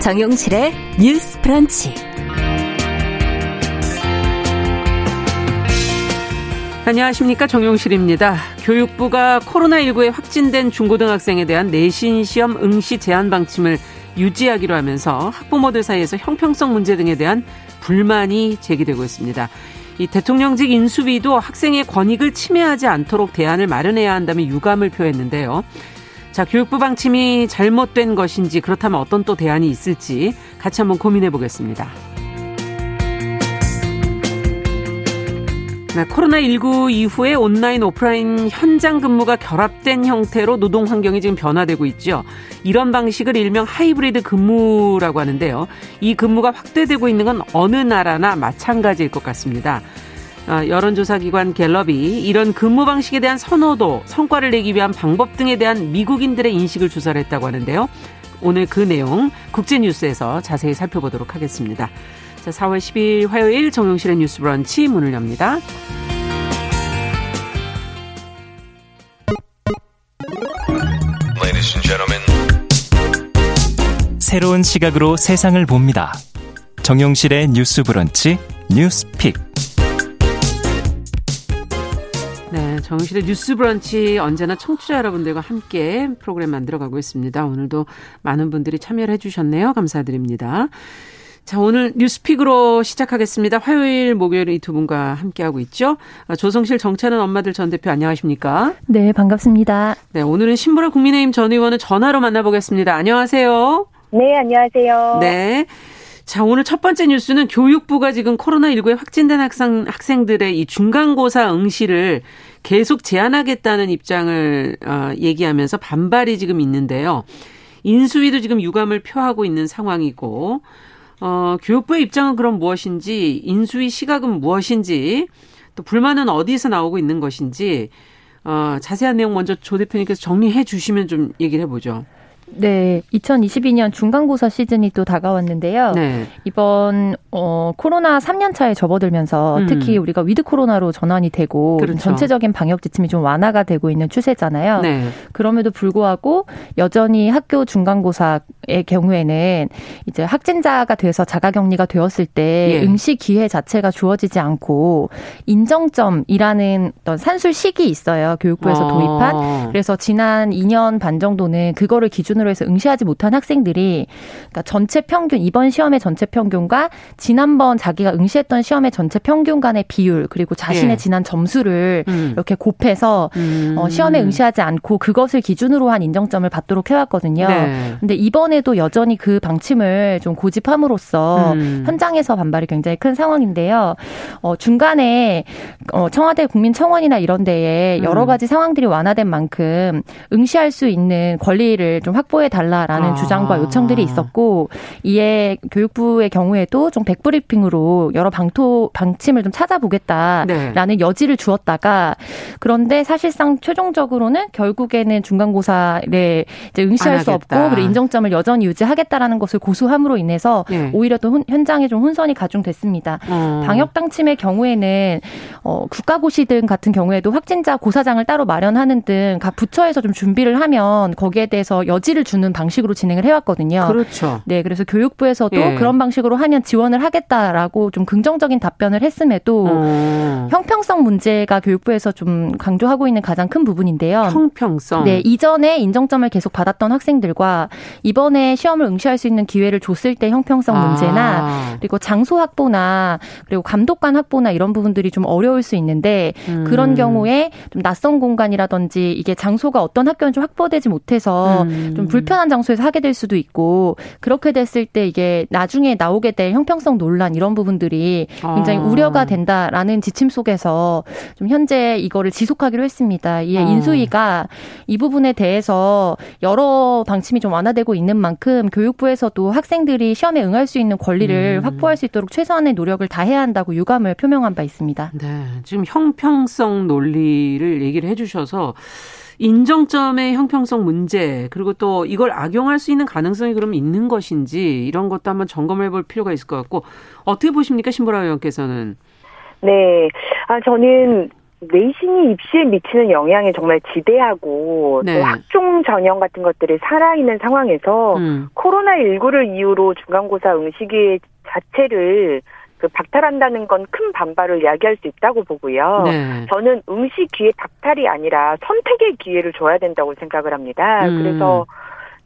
정용실의 뉴스 프런치. 안녕하십니까 정용실입니다. 교육부가 코로나19에 확진된 중고등학생에 대한 내신 시험 응시 제한 방침을 유지하기로 하면서 학부모들 사이에서 형평성 문제 등에 대한 불만이 제기되고 있습니다. 이 대통령직 인수위도 학생의 권익을 침해하지 않도록 대안을 마련해야 한다며 유감을 표했는데요. 자, 교육부 방침이 잘못된 것인지 그렇다면 어떤 또 대안이 있을지 같이 한번 고민해 보겠습니다. 네, 코로나19 이후에 온라인, 오프라인 현장 근무가 결합된 형태로 노동 환경이 지금 변화되고 있죠. 이런 방식을 일명 하이브리드 근무라고 하는데요. 이 근무가 확대되고 있는 건 어느 나라나 마찬가지일 것 같습니다. 어, 여론조사기관 갤럽이 이런 근무 방식에 대한 선호도, 성과를 내기 위한 방법 등에 대한 미국인들의 인식을 조사를 했다고 하는데요. 오늘 그 내용 국제뉴스에서 자세히 살펴보도록 하겠습니다. 자, 4월 10일 화요일 정용실의 뉴스 브런치 문을 엽니다. 새로운 시각으로 세상을 봅니다. 정용실의 뉴스 브런치 뉴스픽. 정용실의 뉴스 브런치 언제나 청취자 여러분들과 함께 프로그램 만들어가고 있습니다. 오늘도 많은 분들이 참여를 해주셨네요. 감사드립니다. 자, 오늘 뉴스픽으로 시작하겠습니다. 화요일, 목요일 이 두 분과 함께하고 있죠. 아, 조성실 정찬은 엄마들 전 대표 안녕하십니까? 네, 반갑습니다. 네, 오늘은 신보라 국민의힘 전 의원을 전화로 만나보겠습니다. 안녕하세요. 네, 안녕하세요. 네. 자, 오늘 첫 번째 뉴스는 교육부가 지금 코로나19에 확진된 학생, 학생들의 이 중간고사 응시를 계속 제한하겠다는 입장을 어, 얘기하면서 반발이 지금 있는데요. 인수위도 지금 유감을 표하고 있는 상황이고, 어, 교육부의 입장은 그럼 무엇인지, 인수위 시각은 무엇인지, 또 불만은 어디서 나오고 있는 것인지, 어, 자세한 내용 먼저 조 대표님께서 정리해 주시면 좀 얘기를 해보죠. 네, 2022년 중간고사 시즌이 또 다가왔는데요. 네. 이번 어 코로나 3년 차에 접어들면서 음. 특히 우리가 위드 코로나로 전환이 되고 그렇죠. 전체적인 방역 지침이 좀 완화가 되고 있는 추세잖아요. 네. 그럼에도 불구하고 여전히 학교 중간고사의 경우에는 이제 확진자가 돼서 자가격리가 되었을 때 예. 응시 기회 자체가 주어지지 않고 인정점이라는 어떤 산술 식이 있어요. 교육부에서 어. 도입한. 그래서 지난 2년 반 정도는 그거를 기준으로 기준으로 해서 응시하지 못한 학생들이 그러니까 전체 평균 이번 시험의 전체 평균과 지난번 자기가 응시했던 시험의 전체 평균 간의 비율 그리고 자신의 예. 지난 점수를 음. 이렇게 곱해서 음. 어, 시험에 응시하지 않고 그것을 기준으로 한 인정점을 받도록 해왔거든요. 네. 근데 이번에도 여전히 그 방침을 좀 고집함으로써 음. 현장에서 반발이 굉장히 큰 상황인데요. 어, 중간에 어, 청와대 국민청원이나 이런 데에 여러 음. 가지 상황들이 완화된 만큼 응시할 수 있는 권리를 좀 확. 확보해 달라라는 아. 주장과 요청들이 있었고 이에 교육부의 경우에도 좀 백브리핑으로 여러 방토 방침을 좀 찾아보겠다라는 네. 여지를 주었다가 그런데 사실상 최종적으로는 결국에는 중간고사를 이제 응시할 수 없고 그리고 인정점을 여전히 유지하겠다라는 것을 고수함으로 인해서 네. 오히려 또 현장에 좀 혼선이 가중됐습니다. 어. 방역 당침의 경우에는 어, 국가고시 등 같은 경우에도 확진자 고사장을 따로 마련하는 등 각 부처에서 좀 준비를 하면 거기에 대해서 여지를 지지를 주는 방식으로 진행을 해왔거든요. 그렇죠. 네, 그래서 교육부에서도 예. 그런 방식으로 하면 지원을 하겠다라고 좀 긍정적인 답변을 했음에도 어. 형평성 문제가 교육부에서 좀 강조하고 있는 가장 큰 부분인데요. 형평성. 네, 이전에 인정점을 계속 받았던 학생들과 이번에 시험을 응시할 수 있는 기회를 줬을 때 형평성 아. 문제나 그리고 장소 확보나 그리고 감독관 확보나 이런 부분들이 좀 어려울 수 있는데 음. 그런 경우에 좀 낯선 공간이라든지 이게 장소가 어떤 학교는 좀 확보되지 못해서 음. 좀 불편한 장소에서 하게 될 수도 있고 그렇게 됐을 때 이게 나중에 나오게 될 형평성 논란 이런 부분들이 굉장히 아. 우려가 된다라는 지침 속에서 좀 현재 이거를 지속하기로 했습니다. 이에 아. 인수위가 이 부분에 대해서 여러 방침이 좀 완화되고 있는 만큼 교육부에서도 학생들이 시험에 응할 수 있는 권리를 음. 확보할 수 있도록 최소한의 노력을 다해야 한다고 유감을 표명한 바 있습니다. 네, 지금 형평성 논리를 얘기를 해주셔서 인정점의 형평성 문제 그리고 또 이걸 악용할 수 있는 가능성이 그럼 있는 것인지 이런 것도 한번 점검해 볼 필요가 있을 것 같고 어떻게 보십니까 신보라 의원께서는? 네, 아 저는 내신이 입시에 미치는 영향이 정말 지대하고 네. 또 학종 전형 같은 것들이 살아있는 상황에서 음. 코로나19를 이유로 중간고사 응시기 자체를 그 박탈한다는 건 큰 반발을 야기할 수 있다고 보고요. 네. 저는 응시 기회 박탈이 아니라 선택의 기회를 줘야 된다고 생각을 합니다. 음. 그래서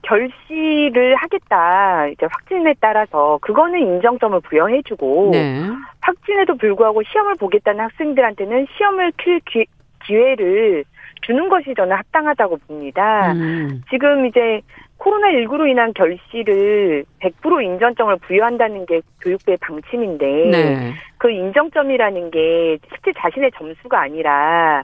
결시를 하겠다 이제 확진에 따라서 그거는 인정점을 부여해주고 네. 확진에도 불구하고 시험을 보겠다는 학생들한테는 시험을 킬 기, 기회를 주는 것이 저는 합당하다고 봅니다. 음. 지금 이제 코로나19로 인한 결시를 100% 인정점을 부여한다는 게 교육부의 방침인데 네. 그 인정점이라는 게 실제 자신의 점수가 아니라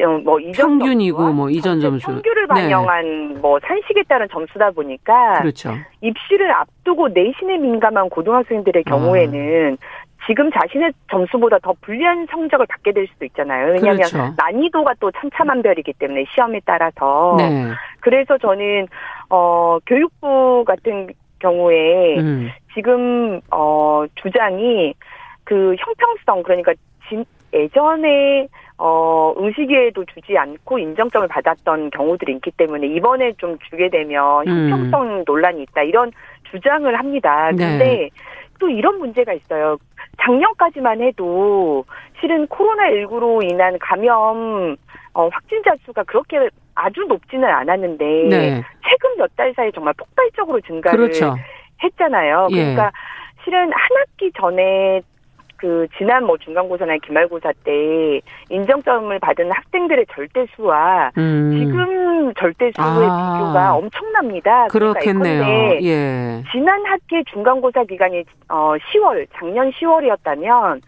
어, 뭐 이전 평균이고 뭐 이전 점수 평균을 네. 반영한 네. 뭐 산식에 따른 점수다 보니까 그렇죠. 입시를 앞두고 내신에 민감한 고등학생들의 경우에는 아. 지금 자신의 점수보다 더 불리한 성적을 받게 될 수도 있잖아요. 왜냐하면 그렇죠. 난이도가 또 천차만별이기 때문에 시험에 따라서. 네. 그래서 저는 어 교육부 같은 경우에 음. 지금 어 주장이 그 형평성 그러니까 진, 예전에 어, 응시기에도 주지 않고 인정점을 받았던 경우들이 있기 때문에 이번에 좀 주게 되면 음. 형평성 음. 논란이 있다 이런 주장을 합니다. 네. 근데 네. 또 이런 문제가 있어요. 작년까지만 해도 실은 코로나19로 인한 감염 어, 확진자 수가 그렇게 아주 높지는 않았는데 네. 최근 몇 달 사이 에 정말 폭발적으로 증가를 그렇죠. 했잖아요. 예. 그러니까 예. 실은 한 학기 전에 그 지난 뭐 중간고사나 기말고사 때 인정점을 받은 학생들의 절대 수와 음. 지금 절대 수의 아. 비교가 엄청납니다. 그러니까 그렇겠네요. 그러니까 예. 지난 학기 중간고사 기간이 어 10월 작년 10월이었다면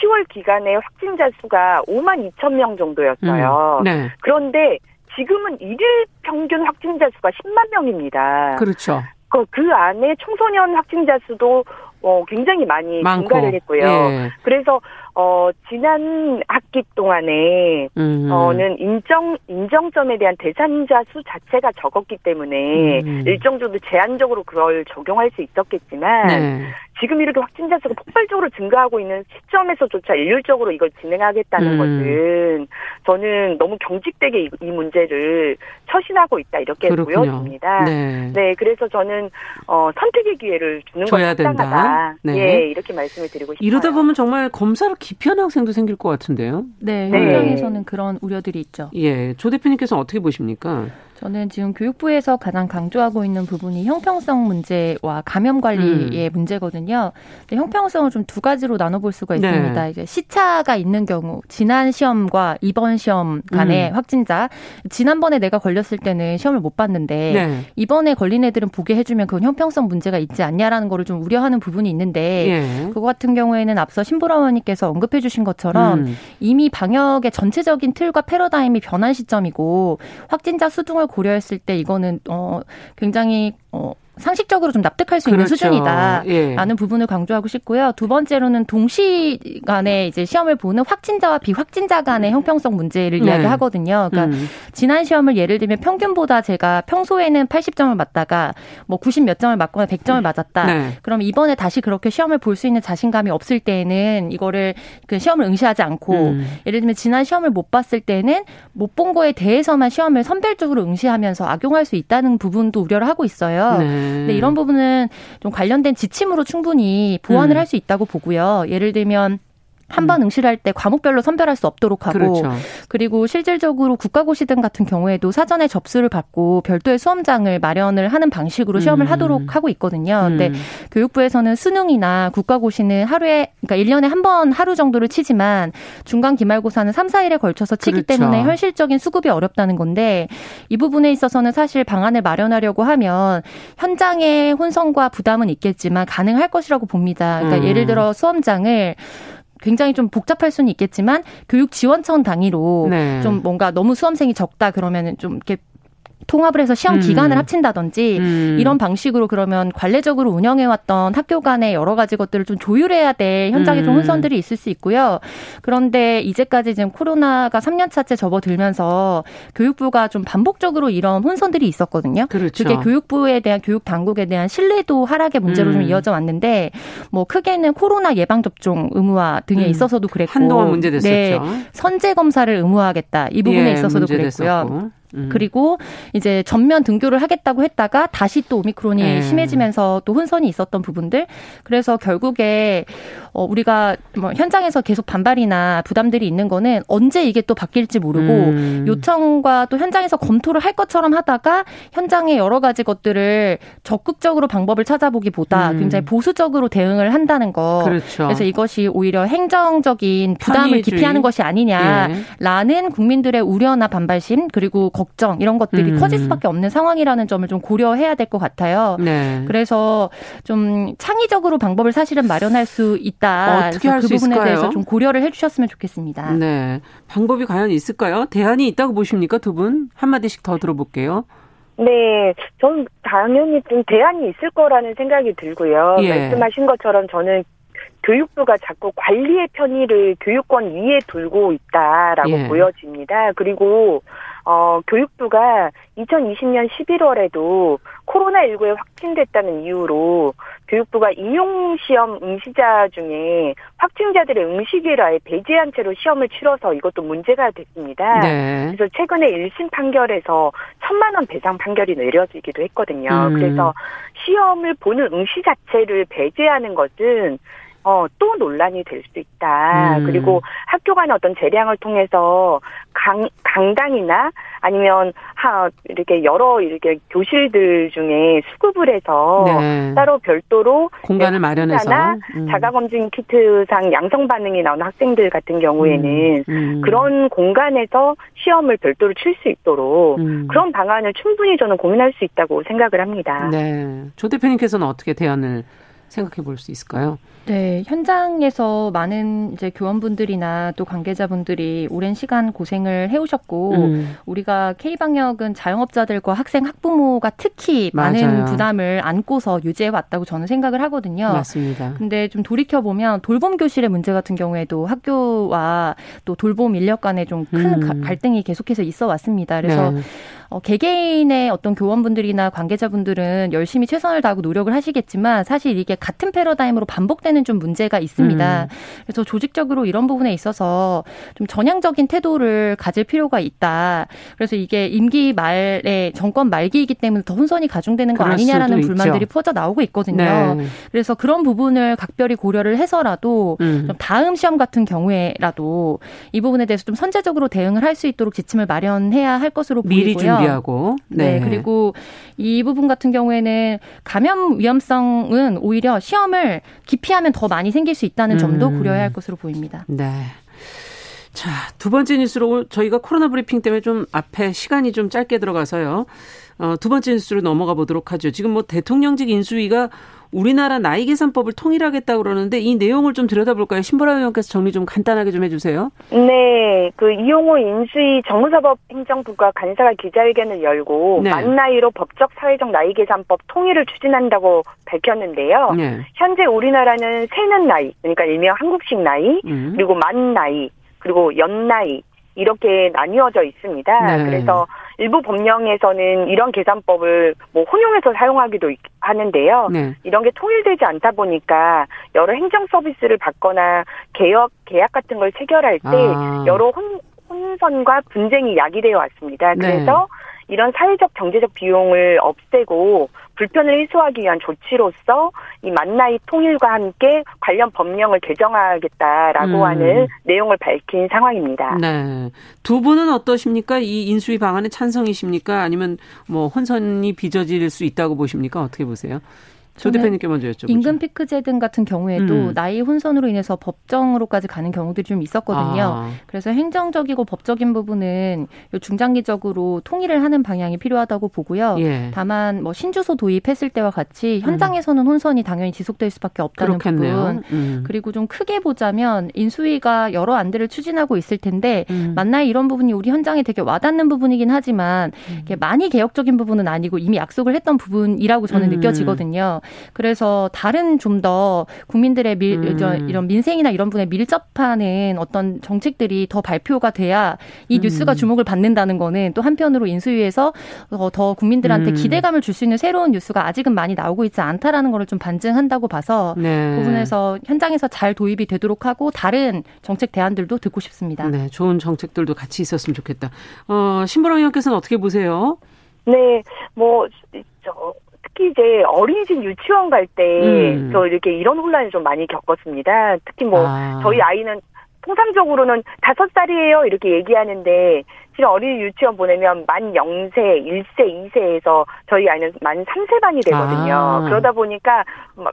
10월 기간에 확진자 수가 5만 2천 명 정도였어요. 음. 네. 그런데 지금은 일일 평균 확진자 수가 10만 명입니다. 그렇죠. 그, 그 안에 청소년 확진자 수도 어, 굉장히 많이 많고. 증가를 했고요. 예. 그래서 어, 지난 학기 동안에, 음. 어는 인정, 인정점에 대한 대상자 수 자체가 적었기 때문에 음. 일정 정도 제한적으로 그걸 적용할 수 있었겠지만, 네. 지금 이렇게 확진자 수가 폭발적으로 증가하고 있는 시점에서조차 일률적으로 이걸 진행하겠다는 음. 것은 저는 너무 경직되게 이, 이 문제를 처신하고 있다 이렇게 그렇군요. 보여집니다. 네. 네. 그래서 저는 어, 선택의 기회를 주는 것이 합당하다. 네. 예, 이렇게 말씀을 드리고 싶어요. 이러다 보면 정말 검사를 기피하는 학생도 생길 것 같은데요. 네, 현장에서는 네. 그런 우려들이 있죠. 예, 조 대표님께서 어떻게 보십니까? 저는 지금 교육부에서 가장 강조하고 있는 부분이 형평성 문제와 감염 관리의 음. 문제거든요. 형평성을 좀 두 가지로 나눠볼 수가 네. 있습니다. 네. 이제 시차가 있는 경우, 지난 시험과 이번 시험 간의 음. 확진자, 지난번에 내가 걸렸을 때는 시험을 못 봤는데 네. 이번에 걸린 애들은 보게 해주면 그건 형평성 문제가 있지 않냐라는 거를 좀 우려하는 부분이 있는데 예. 그거 같은 경우에는 앞서 신보라 의원님께서 언급해주신 것처럼 음. 이미 방역의 전체적인 틀과 패러다임이 변한 시점이고 확진자 수등을 고려했을 때 이거는 어 굉장히 어 상식적으로 좀 납득할 수 있는 그렇죠. 수준이다라는 예. 부분을 강조하고 싶고요. 두 번째로는 동시간에 이제 시험을 보는 확진자와 비확진자 간의 형평성 문제를 네. 이야기하거든요. 그러니까 음. 지난 시험을 예를 들면 평균보다 제가 평소에는 80점을 맞다가 뭐 90 몇 점을 맞거나 100점을 맞았다. 네. 그럼 이번에 다시 그렇게 시험을 볼 수 있는 자신감이 없을 때는 이거를 그 시험을 응시하지 않고 음. 예를 들면 지난 시험을 못 봤을 때는 못 본 거에 대해서만 시험을 선별적으로 응시하면서 악용할 수 있다는 부분도 우려를 하고 있어요. 네. 근데 이런 부분은 좀 관련된 지침으로 충분히 보완을 음. 할수 있다고 보고요. 예를 들면 한번 음. 응시를 할 때 과목별로 선별할 수 없도록 하고 그렇죠. 그리고 실질적으로 국가고시 등 같은 경우에도 사전에 접수를 받고 별도의 수험장을 마련을 하는 방식으로 시험을 음. 하도록 하고 있거든요. 음. 근데 교육부에서는 수능이나 국가고시는 하루에 그러니까 1년에 한 번 하루 정도를 치지만 중간 기말고사는 3, 4일에 걸쳐서 치기 그렇죠. 때문에 현실적인 수급이 어렵다는 건데 이 부분에 있어서는 사실 방안을 마련하려고 하면 현장의 혼선과 부담은 있겠지만 가능할 것이라고 봅니다. 그러니까 음. 예를 들어 수험장을 굉장히 좀 복잡할 수는 있겠지만 교육 지원청 단위로 네. 좀 뭔가 너무 수험생이 적다 그러면은 좀 이렇게 통합을 해서 시험 음. 기간을 합친다든지 음. 이런 방식으로 그러면 관례적으로 운영해왔던 학교 간의 여러 가지 것들을 좀 조율해야 될 현장에 음. 좀 혼선들이 있을 수 있고요. 그런데 이제까지 지금 코로나가 3년 차째 접어들면서 교육부가 좀 반복적으로 이런 혼선들이 있었거든요. 그렇죠. 그게 교육부에 대한 교육 당국에 대한 신뢰도 하락의 문제로 좀 음. 이어져 왔는데 뭐 크게는 코로나 예방 접종 의무화 등에 음. 있어서도 그랬고 한동안 문제됐었죠. 네, 선제 검사를 의무화하겠다 이 부분에 예, 있어서도 그랬고요. 됐었고. 음. 그리고 이제 전면 등교를 하겠다고 했다가 다시 또 오미크론이 네. 심해지면서 또 혼선이 있었던 부분들. 그래서 결국에 어 우리가 뭐 현장에서 계속 반발이나 부담들이 있는 거는 언제 이게 또 바뀔지 모르고 음. 요청과 또 현장에서 검토를 할 것처럼 하다가 현장의 여러 가지 것들을 적극적으로 방법을 찾아보기보다 음. 굉장히 보수적으로 대응을 한다는 거. 그렇죠. 그래서 이것이 오히려 행정적인 부담을 편의주의. 기피하는 것이 아니냐라는 예. 국민들의 우려나 반발심 그리고 걱정 이런 것들이 음. 커질 수밖에 없는 상황이라는 점을 좀 고려해야 될 것 같아요. 네. 그래서 좀 창의적으로 방법을 사실은 마련할 수 있다. 어떻게 할수그 부분에 있을까요? 대해서 좀 고려를 해주셨으면 좋겠습니다. 네, 방법이 과연 있을까요? 대안이 있다고 보십니까 두 분? 한 마디씩 더 들어볼게요. 네, 전 당연히 좀 대안이 있을 거라는 생각이 들고요. 예. 말씀하신 것처럼 저는 교육부가 자꾸 관리의 편의를 교육권 위에 두고 있다라고 예. 보여집니다. 그리고 어, 교육부가 2020년 11월에도 코로나19에 확진됐다는 이유로 교육부가 임용시험 응시자 중에 확진자들의 응시기를 아예 배제한 채로 시험을 치러서 이것도 문제가 됐습니다. 네. 그래서 최근에 1심 판결에서 천만 원 배상 판결이 내려지기도 했거든요. 음. 그래서 시험을 보는 응시 자체를 배제하는 것은 어, 또 논란이 될수 있다. 음. 그리고 학교 간의 어떤 재량을 통해서 강, 강당이나 아니면 하, 이렇게 여러 이렇게 교실들 중에 수급을 해서 네. 따로 별도로 공간을 마련해서 음. 자가검진 키트상 양성 반응이 나오는 학생들 같은 경우에는 음. 음. 그런 공간에서 시험을 별도로 칠 수 있도록 음. 그런 방안을 충분히 저는 고민할 수 있다고 생각을 합니다. 네. 조 대표님께서는 어떻게 대안을 생각해 볼 수 있을까요? 네, 현장에서 많은 이제 교원분들이나 또 관계자분들이 오랜 시간 고생을 해오셨고 음. 우리가 K 방역은 자영업자들과 학생 학부모가 특히 맞아요. 많은 부담을 안고서 유지해 왔다고 저는 생각을 하거든요. 맞습니다. 근데 좀 돌이켜 보면 돌봄 교실의 문제 같은 경우에도 학교와 또 돌봄 인력 간에 좀큰 음. 갈등이 계속해서 있어 왔습니다. 그래서 네. 어, 개개인의 어떤 교원분들이나 관계자분들은 열심히 최선을 다하고 노력을 하시겠지만 사실 이게 같은 패러다임으로 반복되는 좀 문제가 있습니다. 음. 그래서 조직적으로 이런 부분에 있어서 좀 전향적인 태도를 가질 필요가 있다. 그래서 이게 임기 말에 정권 말기이기 때문에 더 혼선이 가중되는 거 아니냐라는 불만들이 퍼져 나오고 있거든요. 네. 그래서 그런 부분을 각별히 고려를 해서라도 음. 좀 다음 시험 같은 경우에라도 이 부분에 대해서 좀 선제적으로 대응을 할 수 있도록 지침을 마련해야 할 것으로 보이고요. 준비하고. 네. 네. 그리고 이 부분 같은 경우에는 감염 위험성은 오히려 시험을 기피하면 더 많이 생길 수 있다는 점도 음. 고려해야 할 것으로 보입니다. 네. 자, 두 번째 뉴스로 저희가 코로나 브리핑 때문에 좀 앞에 시간이 좀 짧게 들어가서요. 어, 두 번째 뉴스로 넘어가 보도록 하죠. 지금 뭐 대통령직 인수위가 우리나라 나이 계산법을 통일하겠다 그러는데 이 내용을 좀 들여다볼까요? 신보라 의원께서 정리 좀 간단하게 좀 해주세요. 네, 그 이용호 인수위 정무사법 행정부가 간사가 기자회견을 열고 네. 만 나이로 법적 사회적 나이 계산법 통일을 추진한다고 밝혔는데요. 네. 현재 우리나라는 세는 나이, 그러니까 일명 한국식 나이, 음. 그리고 만 나이, 그리고 연 나이 이렇게 나뉘어져 있습니다. 네. 그래서 일부 법령에서는 이런 계산법을 뭐 혼용해서 사용하기도 하는데요. 네. 이런 게 통일되지 않다 보니까 여러 행정 서비스를 받거나 개혁 계약 같은 걸 체결할 때 아. 여러 혼, 혼선과 분쟁이 야기되어 왔습니다. 네. 그래서 네. 이런 사회적 경제적 비용을 없애고 불편을 해소하기 위한 조치로서 이 만나이 통일과 함께 관련 법령을 개정하겠다라고 음. 하는 내용을 밝힌 상황입니다. 네. 두 분은 어떠십니까? 이 인수위 방안에 찬성이십니까? 아니면 뭐 혼선이 빚어질 수 있다고 보십니까? 어떻게 보세요? 조 대표님께 먼저 여쭤보죠. 임금 피크제 등 같은 경우에도 음. 나이 혼선으로 인해서 법정으로까지 가는 경우들이 좀 있었거든요. 아. 그래서 행정적이고 법적인 부분은 중장기적으로 통일을 하는 방향이 필요하다고 보고요. 예. 다만 뭐 신주소 도입했을 때와 같이 현장에서는 음. 혼선이 당연히 지속될 수밖에 없다는 그렇겠네요. 부분. 음. 그리고 좀 크게 보자면 인수위가 여러 안들을 추진하고 있을 텐데 음. 만나에 이런 부분이 우리 현장에 되게 와닿는 부분이긴 하지만 음. 많이 개혁적인 부분은 아니고 이미 약속을 했던 부분이라고 저는 음. 느껴지거든요. 그래서 다른 좀 더 국민들의 밀, 음. 이런 민생이나 이런 분에 밀접하는 어떤 정책들이 더 발표가 돼야 이 뉴스가 음. 주목을 받는다는 거는 또 한편으로 인수위에서 더 국민들한테 음. 기대감을 줄 수 있는 새로운 뉴스가 아직은 많이 나오고 있지 않다라는 거를 좀 반증한다고 봐서 네. 그 부분에서 현장에서 잘 도입이 되도록 하고 다른 정책 대안들도 듣고 싶습니다. 네, 좋은 정책들도 같이 있었으면 좋겠다. 어, 신보라 의원께서는 어떻게 보세요? 네, 뭐, 저, 특히 이제 어린이집 유치원 갈 때저 음. 이렇게 이런 혼란을 좀 많이 겪었습니다. 특히 뭐 아. 저희 아이는 통상적으로는 다섯 살이에요 이렇게 얘기하는데 실은 어린이 유치원 보내면 만 0세, 1세, 2세에서 저희 아이는 만 3세반이 되거든요. 아. 그러다 보니까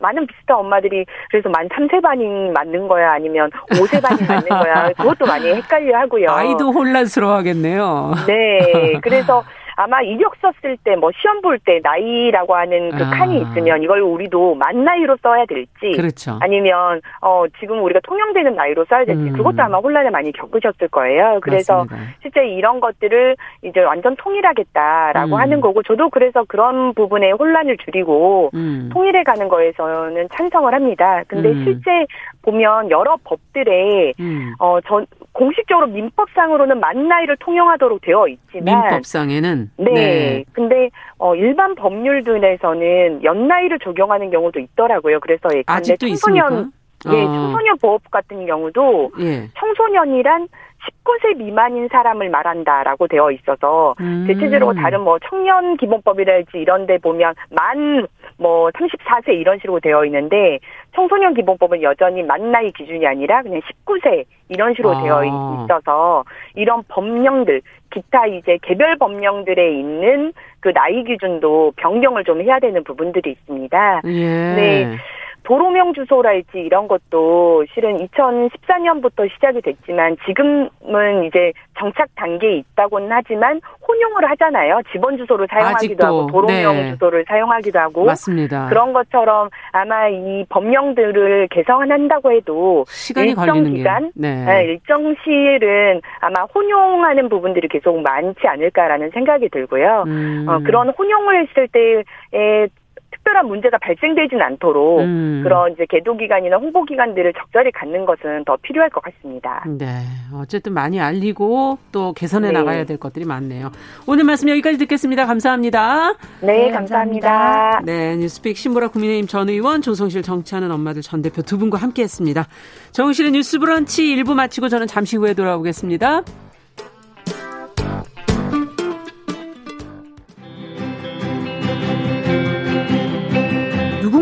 많은 비슷한 엄마들이 그래서 만 3세반이 맞는 거야 아니면 5세반이 맞는 거야 그것도 많이 헷갈려 하고요. 아이도 혼란스러워 하겠네요. 네. 그래서 아마 이력 썼을 때 뭐 시험 볼 때 나이라고 하는 그 아. 칸이 있으면 이걸 우리도 만 나이로 써야 될지 그렇죠. 아니면 어 지금 우리가 통용되는 나이로 써야 될지 음. 그것도 아마 혼란을 많이 겪으셨을 거예요. 그래서 맞습니다. 실제 이런 것들을 이제 완전 통일하겠다라고 음. 하는 거고 저도 그래서 그런 부분에 혼란을 줄이고 음. 통일해 가는 거에서는 찬성을 합니다. 근데 음. 실제 보면 여러 법들에 음. 어전 공식적으로 민법상으로는 만 나이를 통용하도록 되어 있지만 민법상에는 네. 네. 근데 어 일반 법률들에서는 연나이를 적용하는 경우도 있더라고요. 그래서 예컨대 청소년 있습니까? 예, 어. 청소년 보호법 같은 경우도 예. 청소년이란 19세 미만인 사람을 말한다라고 되어 있어서 음. 대체적으로 다른 뭐 청년 기본법이랄지 이런 데 보면 만 뭐 34세 이런 식으로 되어 있는데 청소년 기본법은 여전히 만 나이 기준이 아니라 그냥 19세 이런 식으로 아. 되어 있어서 이런 법령들 기타 이제 개별 법령들에 있는 그 나이 기준도 변경을 좀 해야 되는 부분들이 있습니다. 예. 네. 도로명 주소랄지 이런 것도 실은 2014년부터 시작이 됐지만 지금은 이제 정착 단계에 있다고는 하지만 혼용을 하잖아요. 집원 주소를 사용하기도 아직도, 하고 도로명 네. 주소를 사용하기도 하고 맞습니다. 그런 것처럼 아마 이 법령들을 개성한다고 해도 시간이 일정 기간, 네. 네, 일정 시일은 아마 혼용하는 부분들이 계속 많지 않을까라는 생각이 들고요. 음. 어, 그런 혼용을 했을 때에 특별한 문제가 발생되지는 않도록 음. 그런 이제 개도 기간이나 홍보 기간들을 적절히 갖는 것은 더 필요할 것 같습니다. 네, 어쨌든 많이 알리고 또 개선해 네. 나가야 될 것들이 많네요. 오늘 말씀 여기까지 듣겠습니다. 감사합니다. 네, 네 감사합니다. 감사합니다. 네, 뉴스픽 신보라 국민의힘 전 의원, 조성실 정치하는 엄마들 전 대표 두 분과 함께했습니다. 정우실의 뉴스브런치 1부 마치고 저는 잠시 후에 돌아오겠습니다.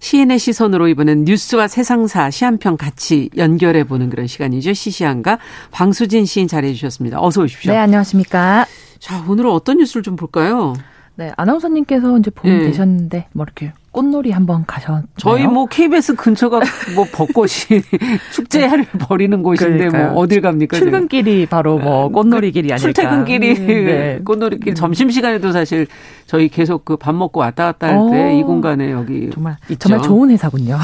시인의 시선으로 이번엔 뉴스와 세상사 시한편 같이 연결해 보는 그런 시간이죠. 시시한가 황수진 시인 자리해 주셨습니다. 어서 오십시오. 네, 안녕하십니까. 자, 오늘은 어떤 뉴스를 좀 볼까요? 네, 아나운서님께서 이제 봄이 네. 되셨는데 뭐 이렇게 꽃놀이 한번 가셨나요? 저희 뭐 KBS 근처가 뭐 벚꽃이 축제를 네. 벌이는 곳인데 뭐 그러니까요. 뭐 어딜 갑니까? 출근길이 지금? 바로 뭐그 꽃놀이 길이 아닐까. 출퇴근길이 음, 네. 꽃놀이 길. 음. 점심 시간에도 사실 저희 계속 그 밥 먹고 왔다 갔다 할 때 이 공간에 여기 정말 있죠. 정말 좋은 회사군요.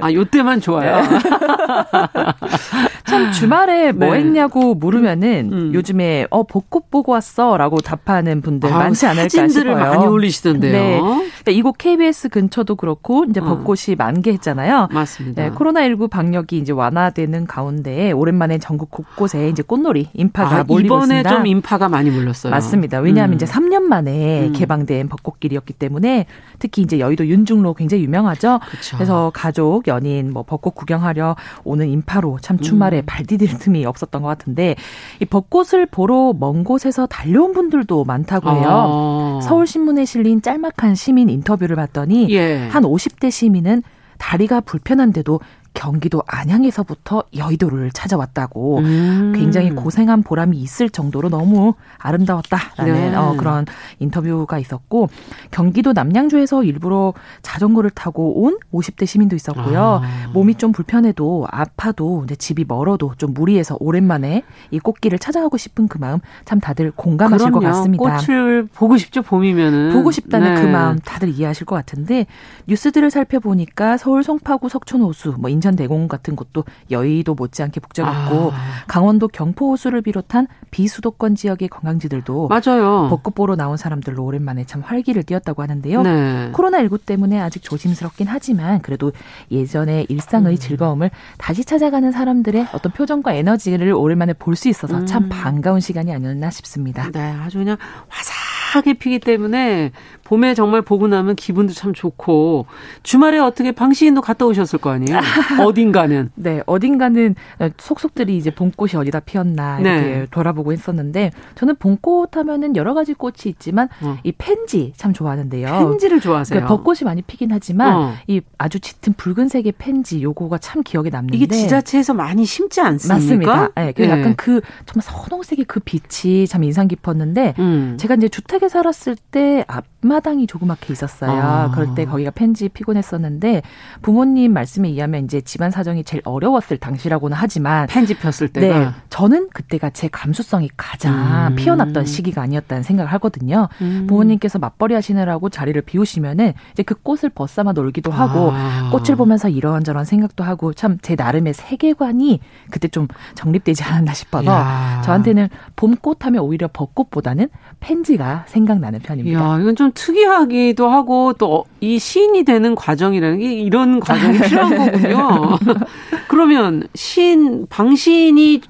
아, 요때만 좋아요. 네. 참 주말에 뭐 네. 했냐고 물으면은 음. 요즘에 어 벚꽃 보고 왔어라고 답하는 분들 아, 많지 않을까 사진들을. 많이 올리시던데요. 네. 그러니까 이곳 KBS 근처도 그렇고 이제 어. 벚꽃이 어. 만개했잖아요. 맞습니다. 네, 코로나19 방역이 이제 완화되는 가운데 오랜만에 전국 곳곳에 이제 꽃놀이 인파가 아, 몰리고 이번에 있습니다. 좀 인파가 많이 몰렸어요. 맞습니다. 왜냐하면 음. 이제 3년 만에 음. 개방된 벚꽃길이었기 때문에 특히 이제 여의도 윤중로 굉장히 유명하죠. 그쵸. 그래서 가족, 연인 뭐 벚꽃 구경하려 오는 인파로 참 주말에 음. 발 디딜 틈이 없었던 것 같은데 이 벚꽃을 보러 먼 곳에서 달려온 분들도 많다고 해요. 아. 서울신문에 실린 짤막한 시민 인터뷰를 봤더니 예. 한 50대 시민은 다리가 불편한데도 경기도 안양에서부터 여의도를 찾아왔다고 음. 굉장히 고생한 보람이 있을 정도로 너무 아름다웠다라는 네. 어, 그런 인터뷰가 있었고 경기도 남양주에서 일부러 자전거를 타고 온 50대 시민도 있었고요. 아. 몸이 좀 불편해도 아파도 이제 집이 멀어도 좀 무리해서 오랜만에 이 꽃길을 찾아가고 싶은 그 마음 참 다들 공감하실 그럼요. 것 같습니다. 꽃을 보고 싶죠 봄이면은 보고 싶다는 그 네. 그 마음 다들 이해하실 것 같은데 뉴스들을 살펴보니까 서울 송파구 석촌 호수 뭐 인천 대공 같은 곳도 여의도 못지않게 복잡했고 아. 강원도 경포 호수를 비롯한 비수도권 지역의 관광지들도 맞아요. 벚꽃 보러 나온 사람들로 오랜만에 참 활기를 띄었다고 하는데요. 네. 코로나19 때문에 아직 조심스럽긴 하지만 그래도 예전의 일상의 음. 즐거움을 다시 찾아가는 사람들의 어떤 표정과 에너지를 오랜만에 볼 수 있어서 참 음. 반가운 시간이 아니었나 싶습니다. 네, 아주 그냥 화사하게 피기 때문에 봄에 정말 보고 나면 기분도 참 좋고 주말에 어떻게 방시인도 갔다 오셨을 거 아니에요? 어딘가는. 네, 어딘가는 속속들이 이제 봄꽃이 어디다 피었나 이렇게 네. 돌아보고 했었는데 저는 봄꽃 하면은 여러 가지 꽃이 있지만 어. 이 펜지 참 좋아하는데요. 펜지를 좋아하세요? 그러니까 벚꽃이 많이 피긴 하지만 어. 이 아주 짙은 붉은색의 펜지 요거가 참 기억에 남는데 이게 지자체에서 많이 심지 않습니까? 맞습니다. 네, 그 네. 약간 그 정말 선홍색의 그 빛이 참 인상 깊었는데 음. 제가 이제 주택에 살았을 때 앞 마당이 조그맣게 있었어요. 아. 그럴 때 거기가 펜지 피곤 했었는데 부모님 말씀에 의하면 이제 집안 사정이 제일 어려웠을 당시라고는 하지만 편집했을 때가 네, 저는 그때가 제 감수성이 가장 음. 피어났던 시기가 아니었다는 생각을 하거든요. 음. 부모님께서 맞벌이 하시느라고 자리를 비우시면은 이제 그 꽃을 벗삼아 놀기도 하고 아. 꽃을 보면서 이런저런 생각도 하고 참 제 나름의 세계관이 그때 좀 정립되지 않았나 싶어서 야. 저한테는 봄꽃 하면 오히려 벚꽃보다는 펜지가 생각나는 편입니다. 야, 이건 좀 특이하기도 하고 또 이 시인이 되는 과정이라는 게 이런 과정이 필요한 거군요. 그러면 시인 방시인이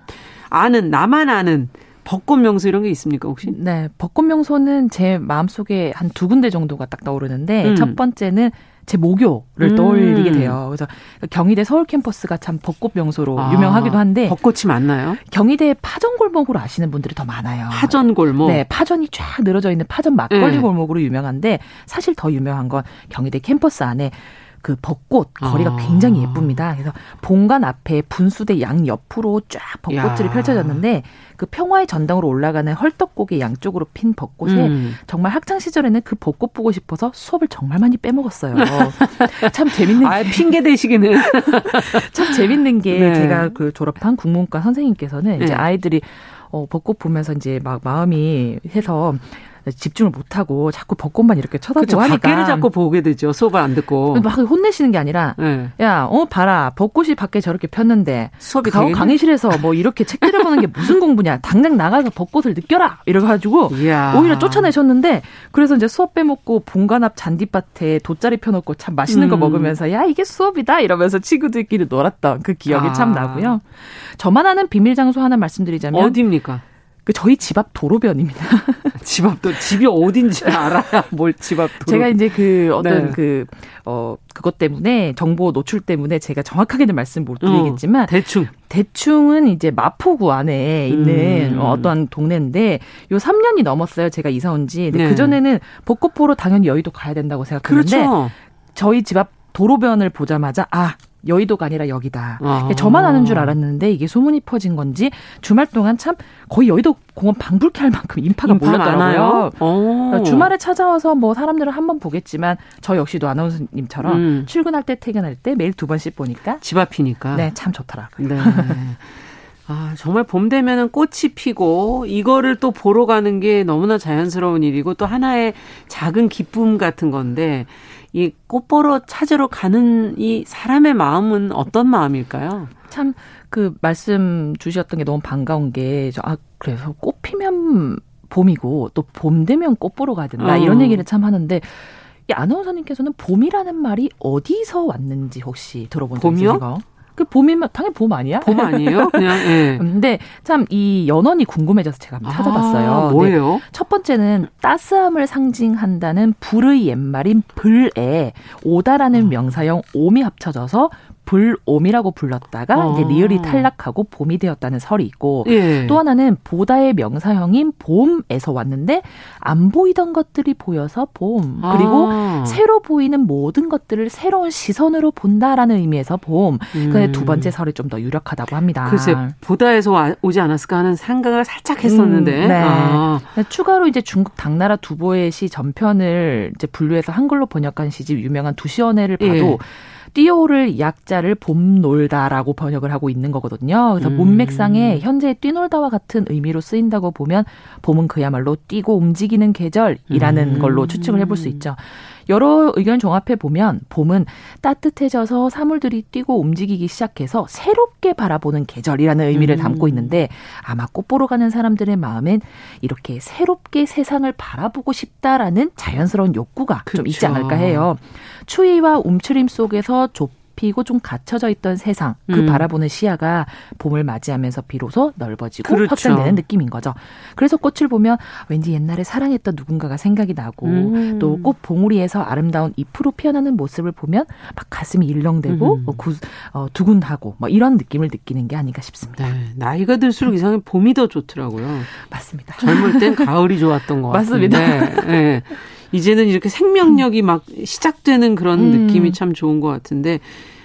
아는 나만 아는 벚꽃 명소 이런 게 있습니까 혹시? 네, 벚꽃 명소는 제 마음속에 한 두 군데 정도가 딱 떠오르는데 음. 첫 번째는 제 모교를 음. 떠올리게 돼요. 그래서 경희대 서울 캠퍼스가 참 벚꽃 명소로 아, 유명하기도 한데 벚꽃이 많나요? 경희대 파전 골목으로 아시는 분들이 더 많아요. 파전 골목. 네, 파전이 쫙 늘어져 있는 파전 막걸리 네. 골목으로 유명한데 사실 더 유명한 건 경희대 캠퍼스 안에 그 벚꽃 거리가 아. 굉장히 예쁩니다. 그래서 본관 앞에 분수대 양 옆으로 쫙 벚꽃들이 야. 펼쳐졌는데 그 평화의 전당으로 올라가는 헐떡곡의 양쪽으로 핀 벚꽃에 음. 정말 학창 시절에는 그 벚꽃 보고 싶어서 수업을 정말 많이 빼먹었어요. 참 재밌는 아, 핑계 대시기는 참 재밌는 게 네. 제가 그 졸업한 국문과 선생님께서는 네. 이제 아이들이 어, 벚꽃 보면서 이제 막 마음이 해서 집중을 못하고 자꾸 벚꽃만 이렇게 쳐다보고 그쵸, 하니까 밖에를 자꾸 보게 되죠. 수업을 안 듣고 막 혼내시는 게 아니라 네. 야어 봐라 벚꽃이 밖에 저렇게 폈는데 수업이 가, 강의실에서 뭐 이렇게 책 들여보는 게 무슨 공부냐 당장 나가서 벚꽃을 느껴라 이래가지고 오히려 쫓아내셨는데 그래서 이제 수업 빼먹고 본관 앞 잔디밭에 돗자리 펴놓고 참 맛있는 음. 거 먹으면서 야 이게 수업이다 이러면서 친구들끼리 놀았던 그 기억이 아. 참 나고요. 저만 아는 비밀 장소 하나 말씀드리자면 어디입니까? 그 저희 집 앞 도로변입니다. 집 앞도 집이 어딘지 알아야 뭘 집앞 도로. 제가 이제 그 어떤 네. 그 어 그것 때문에 정보 노출 때문에 제가 정확하게는 말씀 못 드리겠지만 어, 대충 대충은 이제 마포구 안에 있는 음. 어떤 동네인데 요 3년이 넘었어요. 제가 이사 온 지. 네. 그 전에는 벚꽃 보러 당연히 여의도 가야 된다고 생각했는데 그렇죠. 저희 집 앞 도로변을 보자마자 아 여의도가 아니라 여기다. 아. 저만 아는 줄 알았는데 이게 소문이 퍼진 건지 주말 동안 참 거의 여의도 공원 방불케 할 만큼 인파가 인파 몰렸더라고요. 그러니까 주말에 찾아와서 뭐 사람들은 한 번 보겠지만 저 역시도 아나운서님처럼 음. 출근할 때 퇴근할 때 매일 두 번씩 보니까 집 앞이니까 네, 참 좋더라고요. 네. 아, 정말 봄 되면은 꽃이 피고 이거를 또 보러 가는 게 너무나 자연스러운 일이고 또 하나의 작은 기쁨 같은 건데 이 꽃보러 찾으러 가는 이 사람의 마음은 어떤 마음일까요? 참 그 말씀 주셨던 게 너무 반가운 게저아 그래서 꽃 피면 봄이고 또 봄 되면 꽃 보러 가야 된다 어. 이런 얘기를 참 하는데 이 아나운서님께서는 봄이라는 말이 어디서 왔는지 혹시 들어본 적 있으세요? 그 봄이면 당연히 봄 아니야? 봄 아니에요? 그냥 예. 근데 참 이 연원이 궁금해져서 제가 한번 찾아봤어요. 아, 뭐예요? 네. 첫 번째는 따스함을 상징한다는 불의 옛말인 불에 오다라는 아. 명사형 옴이 합쳐져서 불옴이라고 불렀다가 어. 이제 리을이 탈락하고 봄이 되었다는 설이 있고 예. 또 하나는 보다의 명사형인 봄에서 왔는데 안 보이던 것들이 보여서 봄 그리고 아. 새로 보이는 모든 것들을 새로운 시선으로 본다라는 의미에서 봄. 음. 근데 두 번째 설이 좀 더 유력하다고 합니다. 글쎄 보다에서 오지 않았을까 하는 생각을 살짝 했었는데 음, 네. 아. 추가로 이제 중국 당나라 두보의 시 전편을 이제 분류해서 한글로 번역한 시집 유명한 두시원회를 봐도 예. 띄오를 약자를 봄놀다라고 번역을 하고 있는 거거든요. 그래서 음. 문맥상에 현재 뛰놀다와 같은 의미로 쓰인다고 보면 봄은 그야말로 뛰고 움직이는 계절이라는 음. 걸로 추측을 해볼 수 있죠. 여러 의견 종합해 보면 봄은 따뜻해져서 사물들이 뛰고 움직이기 시작해서 새롭게 바라보는 계절이라는 의미를 음. 담고 있는데 아마 꽃 보러 가는 사람들의 마음엔 이렇게 새롭게 세상을 바라보고 싶다라는 자연스러운 욕구가 그쵸. 좀 있지 않을까 해요. 추위와 움츠림 속에서 좁 좁히고 좀 갇혀져 있던 세상 그 음. 바라보는 시야가 봄을 맞이하면서 비로소 넓어지고 그렇죠. 확장되는 느낌인 거죠. 그래서 꽃을 보면 왠지 옛날에 사랑했던 누군가가 생각이 나고 음. 또꽃 봉우리에서 아름다운 잎으로 피어나는 모습을 보면 막 가슴이 일렁대고 음. 뭐 구, 어, 두근하고 뭐 이런 느낌을 느끼는 게 아닌가 싶습니다. 네. 나이가 들수록 이상하게 봄이 더 좋더라고요. 맞습니다. 젊을 땐 가을이 좋았던 것 같습니다. 맞습니다. 네. 이제는 이렇게 생명력이 막 시작되는 그런 음. 느낌이 참 좋은 것 같은데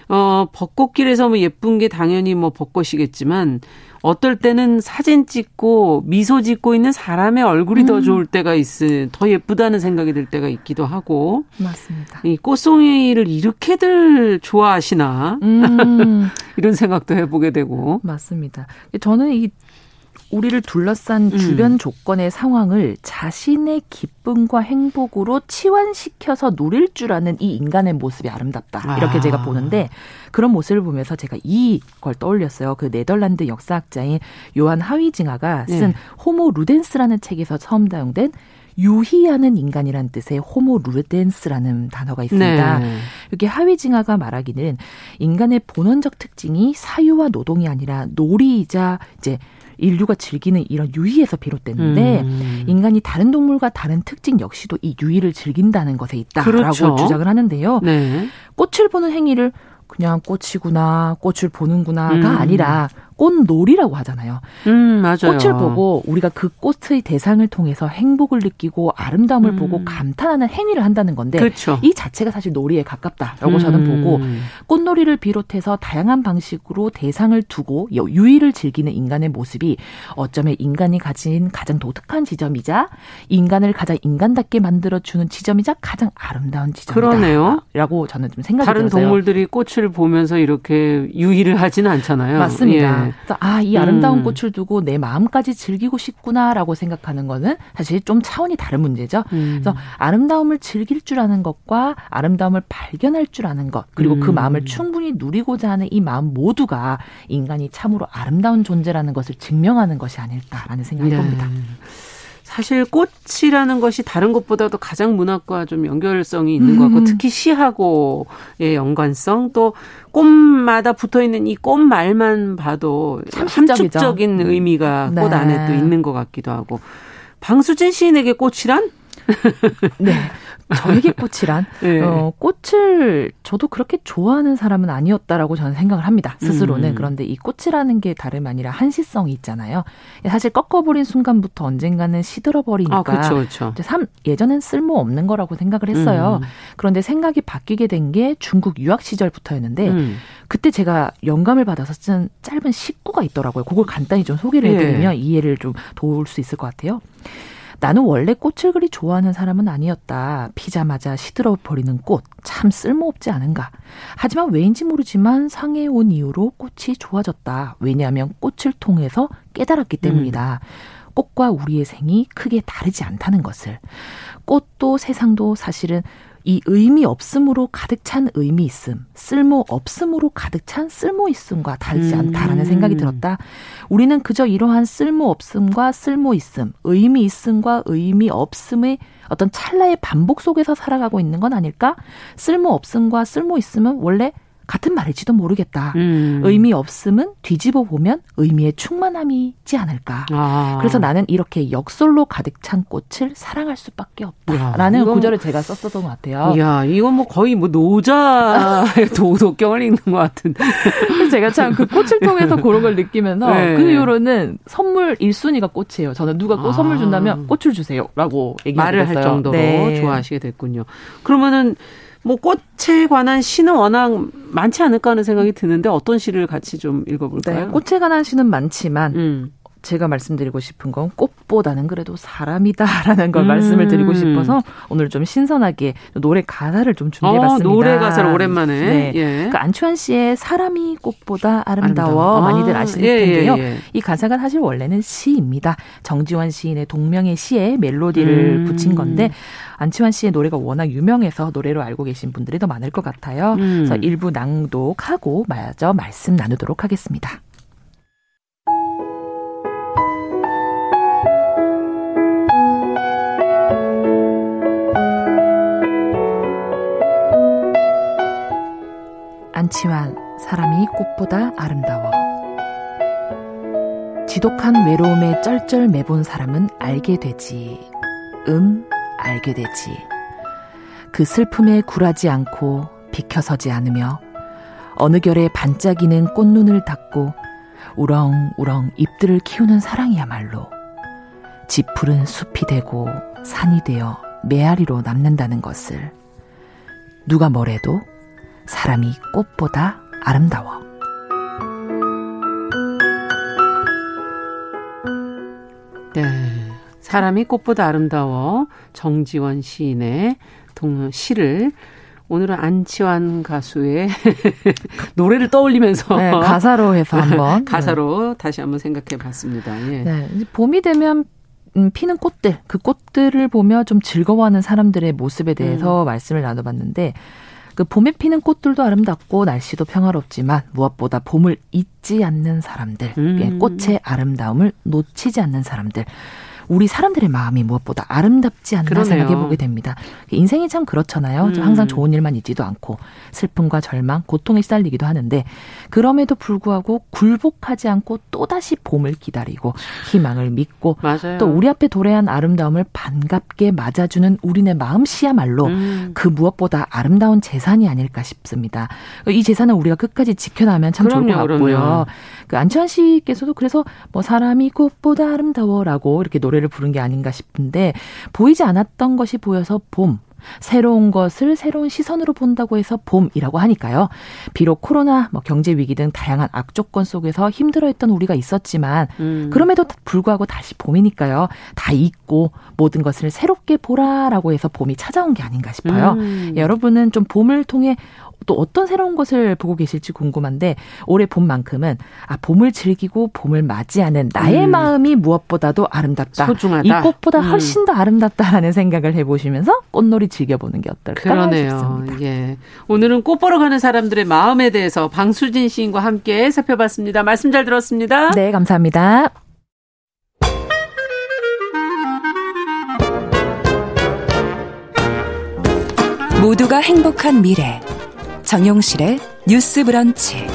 어 벚꽃길에서 뭐 예쁜 게 당연히 뭐 벚꽃이겠지만 어떨 때는 사진 찍고 미소 짓고 있는 사람의 얼굴이 음. 더 좋을 때가 있으 더 예쁘다는 생각이 들 때가 있기도 하고 맞습니다. 이 꽃송이를 이렇게들 좋아하시나 음. 이런 생각도 해보게 되고 맞습니다. 저는 이 우리를 둘러싼 음. 주변 조건의 상황을 자신의 기쁨과 행복으로 치환시켜서 누릴 줄 아는 이 인간의 모습이 아름답다. 이렇게 아. 제가 보는데 그런 모습을 보면서 제가 이걸 떠올렸어요. 그 네덜란드 역사학자인 요한 하위징하가 쓴 네. 호모 루덴스라는 책에서 처음 다용된 유희하는 인간이란 뜻의 호모 루덴스라는 단어가 있습니다. 네. 여기 하위징하가 말하기는 인간의 본원적 특징이 사유와 노동이 아니라 놀이이자 이제 인류가 즐기는 이런 유희에서 비롯됐는데 음. 인간이 다른 동물과 다른 특징 역시도 이 유희를 즐긴다는 것에 있다라고 그렇죠. 주장을 하는데요. 네. 꽃을 보는 행위를 그냥 꽃이구나, 꽃을 보는구나가 음. 아니라 꽃놀이라고 하잖아요. 음, 맞아요. 꽃을 보고 우리가 그 꽃의 대상을 통해서 행복을 느끼고 아름다움을 음. 보고 감탄하는 행위를 한다는 건데 그렇죠. 이 자체가 사실 놀이에 가깝다라고 음. 저는 보고 꽃놀이를 비롯해서 다양한 방식으로 대상을 두고 유의를 즐기는 인간의 모습이 어쩌면 인간이 가진 가장 독특한 지점이자 인간을 가장 인간답게 만들어 주는 지점이자 가장 아름다운 지점이다라고 저는 좀 생각이 다른 들었어요. 동물들이 꽃을 보면서 이렇게 유의를 하지는 않잖아요. 맞습니다. 예. 아, 이 아름다운 음. 꽃을 두고 내 마음까지 즐기고 싶구나라고 생각하는 거는 사실 좀 차원이 다른 문제죠. 음. 그래서 아름다움을 즐길 줄 아는 것과 아름다움을 발견할 줄 아는 것, 그리고 그 음. 그 마음을 충분히 누리고자 하는 이 마음 모두가 인간이 참으로 아름다운 존재라는 것을 증명하는 것이 아닐까라는 생각이 네. 듭니다. 사실 꽃이라는 것이 다른 것보다도 가장 문학과 좀 연결성이 있는 것 같고 음. 특히 시하고의 연관성 또 꽃마다 붙어 있는 이 꽃말만 봐도 함축적인 음. 의미가 네. 꽃 안에 또 있는 것 같기도 하고 방수진 시인에게 꽃이란? 네. 저에게 꽃이란 네. 어, 꽃을 저도 그렇게 좋아하는 사람은 아니었다라고 저는 생각을 합니다. 스스로는 음. 그런데 이 꽃이라는 게 다름 아니라 한시성이 있잖아요. 사실 꺾어버린 순간부터 언젠가는 시들어버리니까 아, 그렇죠, 그렇죠. 예전엔 쓸모 없는 거라고 생각을 했어요. 음. 그런데 생각이 바뀌게 된 게 중국 유학 시절부터였는데 음. 그때 제가 영감을 받아서 쓴 짧은 식구가 있더라고요. 그걸 간단히 좀 소개를 예. 해드리면 네. 이해를 좀 도울 수 있을 것 같아요. 나는 원래 꽃을 그리 좋아하는 사람은 아니었다. 피자마자 시들어 버리는 꽃. 참 쓸모없지 않은가. 하지만 왜인지 모르지만 상해 온 이후로 꽃이 좋아졌다. 왜냐하면 꽃을 통해서 깨달았기 때문이다. 음. 꽃과 우리의 생이 크게 다르지 않다는 것을. 꽃도 세상도 사실은 이 의미 없음으로 가득 찬 의미 있음, 쓸모 없음으로 가득 찬 쓸모 있음과 다르지 않다라는 음. 생각이 들었다. 우리는 그저 이러한 쓸모 없음과 쓸모 있음, 의미 있음과 의미 없음의 어떤 찰나의 반복 속에서 살아가고 있는 건 아닐까? 쓸모 없음과 쓸모 있음은 원래 같은 말일지도 모르겠다. 음. 의미 없음은 뒤집어 보면 의미의 충만함이지 않을까. 아. 그래서 나는 이렇게 역설로 가득 찬 꽃을 사랑할 수밖에 없다라는 야, 구절을 제가 썼었던 것 같아요. 야, 이건 뭐 거의 뭐 노자의 도덕경을 읽는 것 같은. 제가 참 그 꽃을 통해서 그런 걸 느끼면서 네. 그 이후로는 선물 1순위가 꽃이에요. 저는 누가 꽃 아. 선물 준다면 꽃을 주세요라고 얘기하고 말을 할 정도로 네. 좋아하시게 됐군요. 그러면은 뭐 꽃에 관한 시는 워낙 많지 않을까 하는 생각이 드는데 어떤 시를 같이 좀 읽어볼까요? 네, 꽃에 관한 시는 많지만 음. 제가 말씀드리고 싶은 건 꽃보다는 그래도 사람이다라는 걸 음. 말씀을 드리고 싶어서 오늘 좀 신선하게 노래 가사를 좀 준비해봤습니다. 어, 노래 가사를 오랜만에. 네. 예. 그 안치환 씨의 사람이 꽃보다 아름다워, 아름다워. 많이들 아시는 예, 텐데요. 예, 예, 이 가사가 사실 원래는 시입니다. 정지원 시인의 동명의 시에 멜로디를 음. 붙인 건데 안치환 씨의 노래가 워낙 유명해서 노래로 알고 계신 분들이 더 많을 것 같아요. 음. 그래서 일부 낭독하고 마저 말씀 나누도록 하겠습니다. 안치환 사람이 꽃보다 아름다워. 지독한 외로움에 쩔쩔 매본 사람은 알게 되지. 음 알게 되지. 그 슬픔에 굴하지 않고 비켜서지 않으며 어느 결에 반짝이는 꽃눈을 닫고 우렁우렁 잎들을 키우는 사랑이야말로 지푸른 숲이 되고 산이 되어 메아리로 남는다는 것을 누가 뭐래도 사람이 꽃보다 아름다워. 네. 사람이 꽃보다 아름다워 정지원 시인의 동 시를 오늘은 안치환 가수의 노래를 떠올리면서 네, 가사로 해서 한번 가사로 네. 다시 한번 생각해 봤습니다. 예. 네, 봄이 되면 음, 피는 꽃들, 그 꽃들을 보며 좀 즐거워하는 사람들의 모습에 대해서 음. 말씀을 나눠봤는데 그 봄에 피는 꽃들도 아름답고 날씨도 평화롭지만 무엇보다 봄을 잊지 않는 사람들, 음. 꽃의 아름다움을 놓치지 않는 사람들. 우리 사람들의 마음이 무엇보다 아름답지 않나 그러네요. 생각해 보게 됩니다. 인생이 참 그렇잖아요. 음. 항상 좋은 일만 있지도 않고 슬픔과 절망, 고통에 시달리기도 하는데 그럼에도 불구하고 굴복하지 않고 또다시 봄을 기다리고 희망을 믿고 맞아요. 또 우리 앞에 도래한 아름다움을 반갑게 맞아주는 우리네 마음씨야말로 음. 그 무엇보다 아름다운 재산이 아닐까 싶습니다. 이 재산은 우리가 끝까지 지켜나면 참 그럼요, 좋을 것 같고요. 그럼요. 그 안치환 씨께서도 그래서 뭐 사람이 꽃보다 아름다워라고 이렇게 노래를 부른 게 아닌가 싶은데 보이지 않았던 것이 보여서 봄. 새로운 것을 새로운 시선으로 본다고 해서 봄이라고 하니까요. 비록 코로나, 뭐 경제 위기 등 다양한 악조건 속에서 힘들어했던 우리가 있었지만 음. 그럼에도 불구하고 다시 봄이니까요. 다 잊고 모든 것을 새롭게 보라라고 해서 봄이 찾아온 게 아닌가 싶어요. 음. 여러분은 좀 봄을 통해 또 어떤 새로운 것을 보고 계실지 궁금한데 올해 봄만큼은 아 봄을 즐기고 봄을 맞이하는 나의 음. 마음이 무엇보다도 아름답다. 소중하다. 이 꽃보다 음. 훨씬 더 아름답다라는 생각을 해보시면서 꽃놀이 즐겨보는 게 어떨까 그러네요. 싶습니다. 예. 오늘은 꽃 보러 가는 사람들의 마음에 대해서 방수진 시인과 함께 살펴봤습니다. 말씀 잘 들었습니다. 네, 감사합니다. 모두가 행복한 미래 정용실의 뉴스 브런치.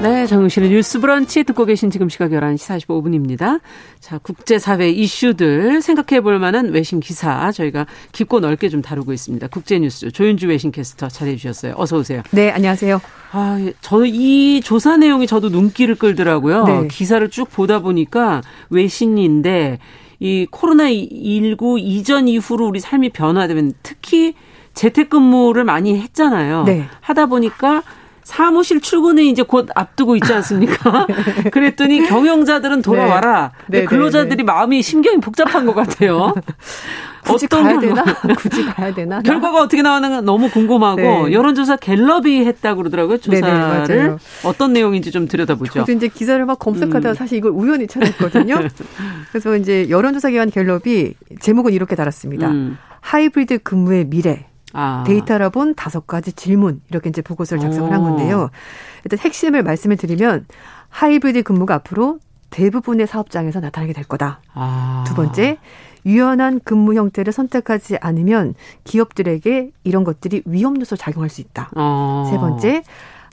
네, 정용실의 뉴스 브런치 듣고 계신 지금 시각 11시 45분입니다. 자, 국제사회 이슈들 생각해 볼 만한 외신 기사 저희가 깊고 넓게 좀 다루고 있습니다. 국제뉴스 조윤주 외신 캐스터 잘해 주셨어요. 어서 오세요. 네, 안녕하세요. 아, 저 이 조사 내용이 저도 눈길을 끌더라고요. 네. 기사를 쭉 보다 보니까 외신인데 이 코로나 19 이전 이후로 우리 삶이 변화되면 특히 재택근무를 많이 했잖아요. 네. 하다 보니까 사무실 출근을 이제 곧 앞두고 있지 않습니까? 그랬더니 경영자들은 돌아와라. 네. 네, 네 근로자들이 네. 마음이 심경이 복잡한 것 같아요. 굳이 어떤 가야 되나? 굳이 가야 되나? 결과가 어떻게 나오는 너무 궁금하고 네. 여론조사 갤럽이 했다고 그러더라고요. 조사를 어떤 내용인지 좀 들여다보죠. 저도 이제 기사를 막 검색하다가 음. 사실 이걸 우연히 찾았거든요. 그래서 이제 여론조사 기관 갤럽이 제목은 이렇게 달았습니다. 음. 하이브리드 근무의 미래. 아. 데이터로 본 다섯 가지 질문 이렇게 이제 보고서를 작성을 한 건데요. 일단 핵심을 말씀을 드리면 하이브리드 근무가 앞으로 대부분의 사업장에서 나타나게 될 거다. 아. 두 번째, 유연한 근무 형태를 선택하지 않으면 기업들에게 이런 것들이 위험 요소 작용할 수 있다. 어. 세 번째,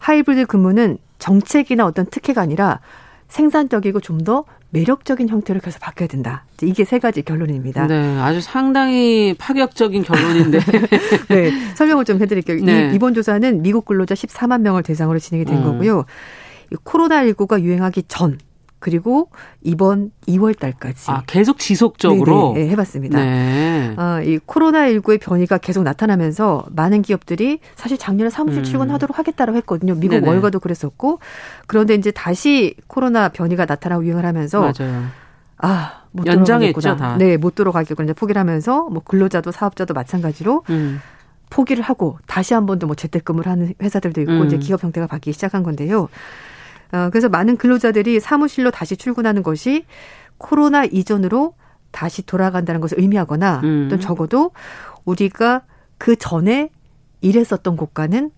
하이브리드 근무는 정책이나 어떤 특혜가 아니라 생산적이고 좀 더 매력적인 형태로 계속 바뀌어야 된다. 이게 세 가지 결론입니다. 네, 아주 상당히 파격적인 결론인데. 네, 설명을 좀 해드릴게요. 네. 이번 조사는 미국 근로자 14만 명을 대상으로 진행이 된 음. 거고요. 코로나19가 유행하기 전 그리고 이번 2월 달까지. 아, 계속 지속적으로? 네, 네, 해봤습니다. 네. 어, 이 코로나19의 변이가 계속 나타나면서 많은 기업들이 사실 작년에 사무실 음. 출근하도록 하겠다라고 했거든요. 미국 네네. 월가도 그랬었고. 그런데 이제 다시 코로나 변이가 나타나고 유행을 하면서. 맞아요. 아, 못 연장했죠, 다. 네, 못 들어가겠구나. 포기를 하면서 뭐 근로자도 사업자도 마찬가지로 음. 포기를 하고 다시 한 번 더 뭐 재택근무를 하는 회사들도 있고 음. 이제 기업 형태가 바뀌기 시작한 건데요. 어, 그래서 많은 근로자들이 사무실로 다시 출근하는 것이 코로나 이전으로 다시 돌아간다는 것을 의미하거나 음. 또 적어도 우리가 그 전에 일했었던 곳과는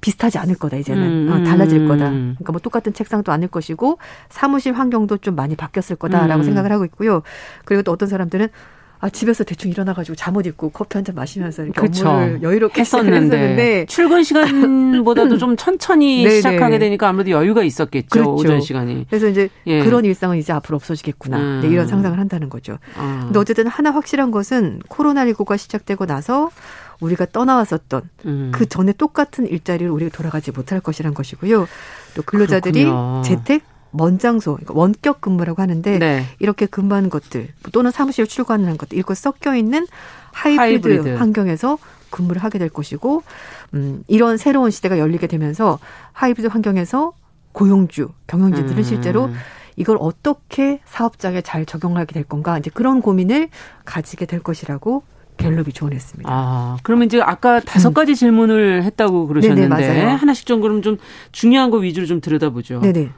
비슷하지 않을 거다 이제는 음. 어, 달라질 거다. 그러니까 뭐 똑같은 책상도 아닐 것이고 사무실 환경도 좀 많이 바뀌었을 거다라고 음. 생각을 하고 있고요. 그리고 또 어떤 사람들은 아 집에서 대충 일어나가지고 잠옷 입고 커피 한 잔 마시면서 이렇게 그쵸. 업무를 여유롭게 했었는데, 출근 시간보다도 좀 천천히 시작하게 되니까 아무래도 여유가 있었겠죠 그렇죠. 오전 시간이. 그래서 이제 예. 그런 일상은 이제 앞으로 없어지겠구나 음. 네, 이런 상상을 한다는 거죠. 음. 근데 어쨌든 하나 확실한 것은 코로나19가 시작되고 나서 우리가 떠나왔었던 음. 그 전에 똑같은 일자리로 우리가 돌아가지 못할 것이란 것이고요. 또 근로자들이 그렇군요. 재택 먼장소, 그러니까 원격 근무라고 하는데 네. 이렇게 근무하는 것들 또는 사무실 출근하는 것들 이렇게 섞여 있는 하이브리드, 하이브리드, 환경에서 근무를 하게 될 것이고 음, 이런 새로운 시대가 열리게 되면서 하이브리드 환경에서 고용주, 경영진들은 음. 실제로 이걸 어떻게 사업장에 잘 적용하게 될 건가 이제 그런 고민을 가지게 될 것이라고 갤럽이 조언했습니다. 아, 그러면 이제 아까 다섯 음. 가지 음. 질문을 했다고 그러셨는데 네네, 하나씩 좀 그럼 좀 중요한 거 위주로 좀 들여다보죠. 네네.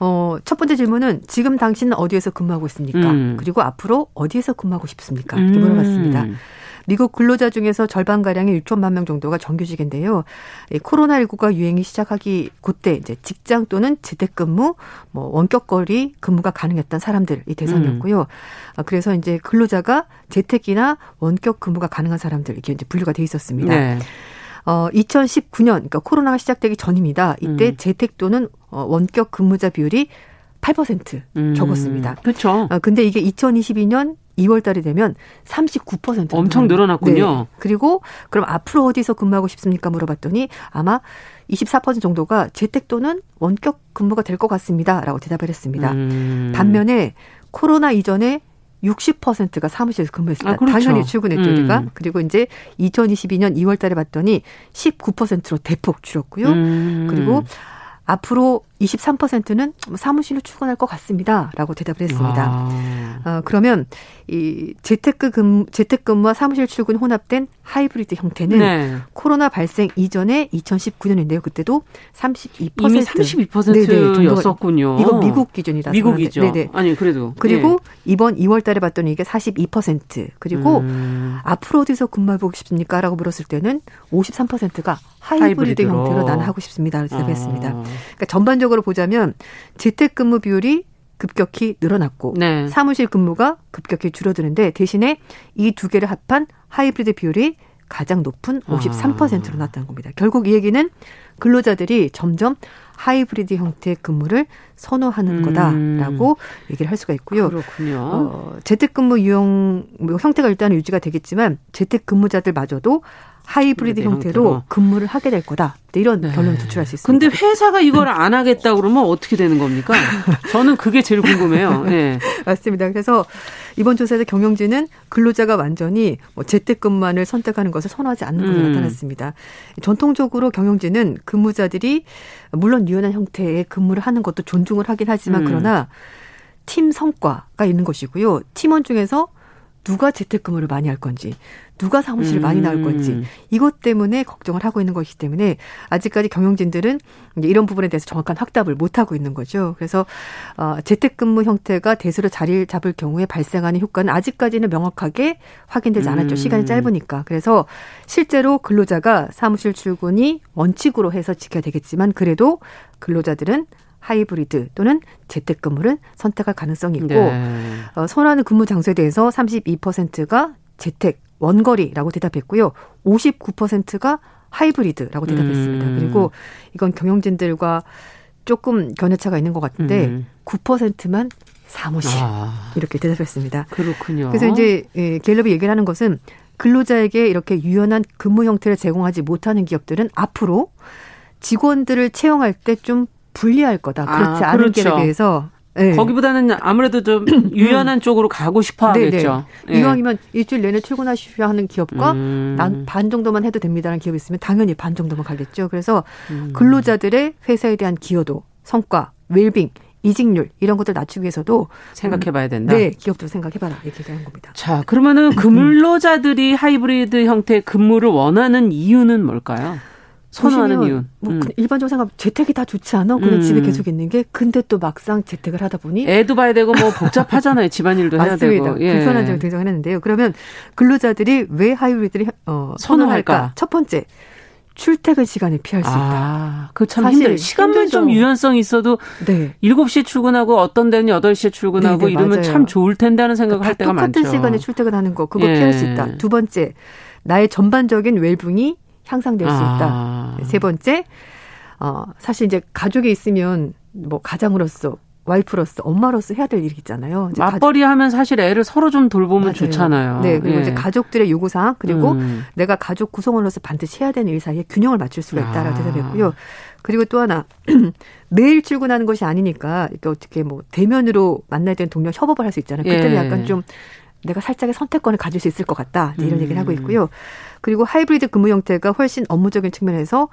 어, 첫 번째 질문은 지금 당신은 어디에서 근무하고 있습니까? 음. 그리고 앞으로 어디에서 근무하고 싶습니까? 이렇게 음. 물어봤습니다. 미국 근로자 중에서 절반가량의 6천만 명 정도가 정규직인데요. 코로나19가 유행이 시작하기 그때 이제 직장 또는 재택근무, 뭐 원격거리 근무가 가능했던 사람들이 대상이었고요. 음. 그래서 이제 근로자가 재택이나 원격 근무가 가능한 사람들 이렇게 이제 분류가 돼 있었습니다. 네. 어, 2019년, 그러니까 코로나가 시작되기 전입니다. 이때 음. 재택 또는 어, 원격 근무자 비율이 8% 음. 적었습니다. 그렇죠. 어, 근데 이게 2022년 2월 달이 되면 39% 엄청 늘어났군요. 네. 그리고 그럼 앞으로 어디서 근무하고 싶습니까? 물어봤더니 아마 24% 정도가 재택 또는 원격 근무가 될 것 같습니다라고 대답을 했습니다. 음. 반면에 코로나 이전에 60%가 사무실에서 근무했습니다. 아, 그렇죠. 당연히 출근했죠, 음. 우리가. 그리고 이제 2022년 2월 달에 봤더니 19%로 대폭 줄었고요. 음. 그리고 앞으로 23%는 사무실로 출근할 것 같습니다.라고 대답을 했습니다. 아. 어, 그러면 이 재택근 재택근무와 사무실 출근 혼합된 하이브리드 형태는 네. 코로나 발생 이전에 2019년인데요. 그때도 32% 이미 32%였었군요. 이거 미국 기준이다. 미국이죠. 네네. 아니 그래도 그리고 네. 이번 2월달에 봤더니 이게 42% 그리고 음. 앞으로 어디서 근무해보고 싶습니까?라고 물었을 때는 53%가 하이브리드 하이브리드로. 형태로 나는 하고 싶습니다. 대답했습니다. 아. 그러니까 전반적으로 보자면 재택근무 비율이 급격히 늘어났고 네. 사무실 근무가 급격히 줄어드는데 대신에 이 두 개를 합한 하이브리드 비율이 가장 높은 53%로 아. 나타난 겁니다. 결국 이 얘기는 근로자들이 점점 하이브리드 형태의 근무를 선호하는 음. 거다라고 얘기를 할 수가 있고요. 그렇군요. 어, 재택근무 유형 뭐 형태가 일단 유지가 되겠지만 재택근무자들마저도 하이브리드 형태로, 형태로, 근무를 하게 될 거다. 이런 네. 결론을 도출할 수 있습니다. 근데 회사가 이걸 안 하겠다 그러면 어떻게 되는 겁니까? 저는 그게 제일 궁금해요. 네. 맞습니다. 그래서 이번 조사에서 경영진은 근로자가 완전히 뭐 재택근무만을 선택하는 것을 선호하지 않는 것으로 음. 나타났습니다. 전통적으로 경영진은 근무자들이 물론 유연한 형태의 근무를 하는 것도 존중을 하긴 하지만 음. 그러나 팀 성과가 있는 것이고요. 팀원 중에서 누가 재택근무를 많이 할 건지, 누가 사무실을 음. 많이 나올 건지 이것 때문에 걱정을 하고 있는 것이기 때문에 아직까지 경영진들은 이런 부분에 대해서 정확한 확답을 못 하고 있는 거죠. 그래서 어, 재택근무 형태가 대수로 자리를 잡을 경우에 발생하는 효과는 아직까지는 명확하게 확인되지 않았죠. 음. 시간이 짧으니까. 그래서 실제로 근로자가 사무실 출근이 원칙으로 해서 지켜야 되겠지만 그래도 근로자들은 하이브리드 또는 재택근무를 선택할 가능성이 있고 네. 어, 선호하는 근무 장소에 대해서 32%가 재택 원거리라고 대답했고요. 59%가 하이브리드라고 대답했습니다. 음. 그리고 이건 경영진들과 조금 견해차가 있는 것 같은데 음. 9%만 사무실 아. 이렇게 대답했습니다. 그렇군요. 그래서 이제 예, 갤럽이 얘기를 하는 것은 근로자에게 이렇게 유연한 근무 형태를 제공하지 못하는 기업들은 앞으로 직원들을 채용할 때 좀 불리할 거다. 그렇지 아, 않은 그렇죠. 길에 대해서 네. 거기보다는 아무래도 좀 유연한 쪽으로 가고 싶어 네, 네. 하겠죠. 네. 이왕이면 일주일 내내 출근하시려 하는 기업과 음. 난반 정도만 해도 됩니다라는 기업이 있으면 당연히 반 정도만 가겠죠. 그래서 음. 근로자들의 회사에 대한 기여도, 성과, 웰빙, 이직률 이런 것들 낮추기 위해서도 생각해봐야 된다. 네, 기업도 생각해봐라 이렇게 얘기하는 겁니다. 자, 그러면은 근로자들이 하이브리드 형태의 근무를 원하는 이유는 뭘까요? 선호하는 이유. 뭐 음. 일반적으로 생각하면 재택이 다 좋지 않아? 그냥 음. 집에 계속 있는 게 근데 또 막상 재택을 하다 보니 애도 봐야 되고 뭐 복잡하잖아요. 집안일도 해야 되고. 예. 불편한 점이 등장을 했는데요. 그러면 근로자들이 왜 하이브리드를 어, 선호할까? 선호할까? 첫 번째 출퇴근 시간을 피할 수 있다. 아, 그참 힘들. 시간만 힘들죠. 좀 유연성이 있어도 네. 7시에 출근하고 어떤 데는 8시에 출근하고 네네, 이러면 맞아요. 참 좋을 텐데 하는 생각을 그러니까 할 때가 많죠. 똑같은 시간에 출퇴근하는 거 그거 예. 피할 수 있다. 두 번째 나의 전반적인 웰붕이 향상될 수 있다. 아. 세 번째, 어, 사실 이제 가족이 있으면 뭐 가장으로서 와이프로서 엄마로서 해야 될 일이 있잖아요. 맞벌이 가족... 하면 사실 애를 서로 좀 돌보면 맞아요. 좋잖아요. 네, 그리고 예. 이제 가족들의 요구 사항 그리고 음. 내가 가족 구성원으로서 반드시 해야 되는 일 사이에 균형을 맞출 수가 있다라고 아. 대답했고요. 그리고 또 하나 매일 출근하는 것이 아니니까 이게 어떻게 뭐 대면으로 만나야 되는 동료 협업을 할 수 있잖아요. 그때는 예. 약간 좀 내가 살짝의 선택권을 가질 수 있을 것 같다. 이런 음. 얘기를 하고 있고요. 그리고 하이브리드 근무 형태가 훨씬 업무적인 측면에서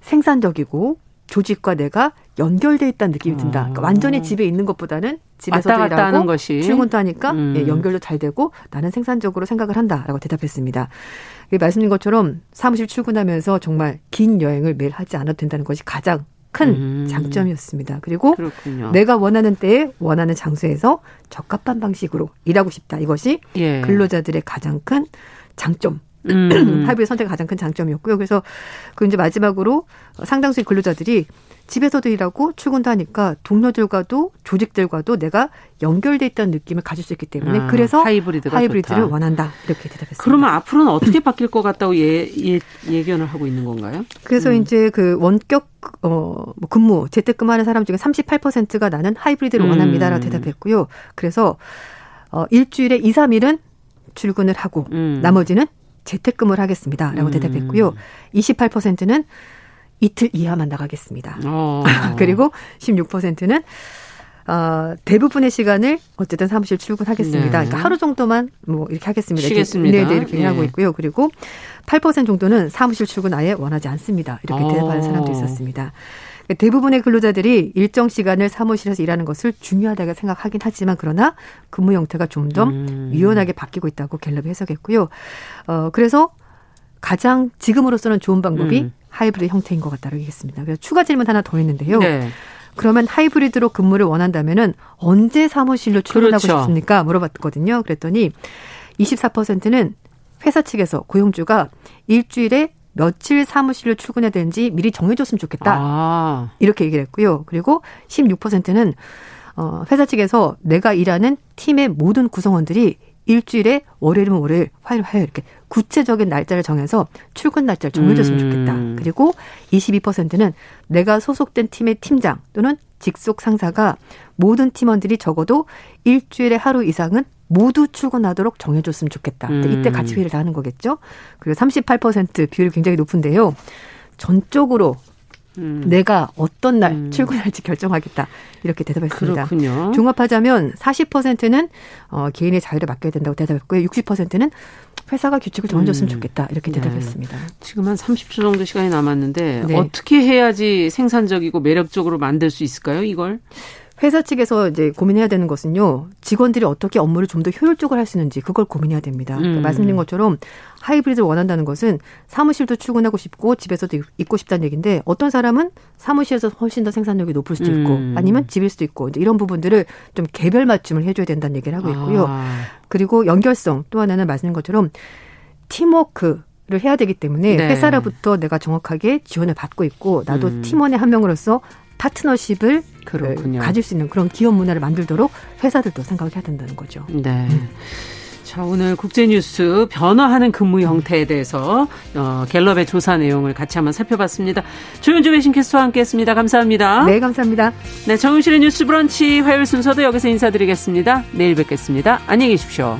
생산적이고 조직과 내가 연결돼 있다는 느낌이 든다. 그러니까 완전히 집에 있는 것보다는 집에서도 왔다 갔다 일하고 것이. 출근도 하니까 음. 예, 연결도 잘 되고 나는 생산적으로 생각을 한다라고 대답했습니다. 말씀드린 것처럼 사무실 출근하면서 정말 긴 여행을 매일 하지 않아도 된다는 것이 가장 큰 음. 장점이었습니다. 그리고 그렇군요. 내가 원하는 때에 원하는 장소에서 적합한 방식으로 일하고 싶다. 이것이 예. 근로자들의 가장 큰 장점. 음. 하이브리드 선택의 가장 큰 장점이었고요. 그래서 그 이제 마지막으로 상당수의 근로자들이 집에서도 일하고 출근도 하니까 동료들과도 조직들과도 내가 연결돼 있다는 느낌을 가질 수 있기 때문에 아, 그래서 하이브리드가 하이브리드를 좋다. 원한다 이렇게 대답했습니다. 그러면 앞으로는 어떻게 바뀔 것 같다고 예, 예, 예견을 하고 있는 건가요? 그래서 음. 이제 그 원격 어, 뭐 근무 재택근무하는 사람 중에 38%가 나는 하이브리드를 음. 원합니다라고 대답했고요. 그래서 어, 일주일에 2, 3일은 출근을 하고 음. 나머지는 재택근무를 하겠습니다 라고 음. 대답했고요. 28%는 이틀 이하만 나가겠습니다. 어. 그리고 16%는 어, 대부분의 시간을 어쨌든 사무실 출근하겠습니다. 네. 그러니까 하루 정도만 뭐 이렇게 하겠습니다. 쉬겠습니다. 네, 네 이렇게 예. 하고 있고요. 그리고 8% 정도는 사무실 출근 아예 원하지 않습니다. 이렇게 어. 대답하는 사람도 있었습니다. 대부분의 근로자들이 일정 시간을 사무실에서 일하는 것을 중요하다고 생각하긴 하지만 그러나 근무 형태가 좀더 음. 유연하게 바뀌고 있다고 갤럽이 해석했고요. 어, 그래서 가장 지금으로서는 좋은 방법이 음. 하이브리드 형태인 것 같다고 얘기했습니다. 그래서 추가 질문 하나 더 있는데요. 네. 그러면 하이브리드로 근무를 원한다면은 언제 사무실로 출근하고 그렇죠. 싶습니까? 물어봤거든요. 그랬더니 24%는 회사 측에서 고용주가 일주일에 며칠 사무실로 출근해야 되는지 미리 정해줬으면 좋겠다. 아. 이렇게 얘기를 했고요. 그리고 16%는 어, 회사 측에서 내가 일하는 팀의 모든 구성원들이 일주일에 월요일이면 월요일, 화요일, 화요일 이렇게 구체적인 날짜를 정해서 출근 날짜를 정해줬으면 음. 좋겠다. 그리고 22%는 내가 소속된 팀의 팀장 또는 직속 상사가 모든 팀원들이 적어도 일주일에 하루 이상은 모두 출근하도록 정해줬으면 좋겠다. 음. 이때 같이 회의를 다 하는 거겠죠. 그리고 38% 비율이 굉장히 높은데요. 전적으로 음. 내가 어떤 날 음. 출근할지 결정하겠다. 이렇게 대답했습니다. 그렇군요. 종합하자면 40%는 어, 개인의 자유를 맡겨야 된다고 대답했고요. 60%는 회사가 규칙을 정해줬으면 음. 좋겠다. 이렇게 네. 대답했습니다. 네. 지금 한 30초 정도 시간이 남았는데 네. 어떻게 해야지 생산적이고 매력적으로 만들 수 있을까요? 이걸? 회사 측에서 이제 고민해야 되는 것은요. 직원들이 어떻게 업무를 좀 더 효율적으로 할 수 있는지 그걸 고민해야 됩니다. 그러니까 음. 말씀드린 것처럼 하이브리드를 원한다는 것은 사무실도 출근하고 싶고 집에서도 있고 싶다는 얘기인데 어떤 사람은 사무실에서 훨씬 더 생산력이 높을 수도 있고 음. 아니면 집일 수도 있고 이제 이런 부분들을 좀 개별 맞춤을 해줘야 된다는 얘기를 하고 있고요. 아. 그리고 연결성 또 하나는 말씀드린 것처럼 팀워크 를 해야 되기 때문에 네. 회사로부터 내가 정확하게 지원을 받고 있고 나도 음. 팀원의 한 명으로서 파트너십을 그렇군요. 가질 수 있는 그런 기업 문화를 만들도록 회사들도 생각을 해야 된다는 거죠. 네. 음. 자, 오늘 국제뉴스 변화하는 근무 형태에 대해서 어, 갤럽의 조사 내용을 같이 한번 살펴봤습니다. 조윤주 외신캐스터와 함께했습니다. 감사합니다. 네, 감사합니다. 네, 정윤실의 뉴스 브런치 화요일 순서도 여기서 인사드리겠습니다. 내일 뵙겠습니다. 안녕히 계십시오.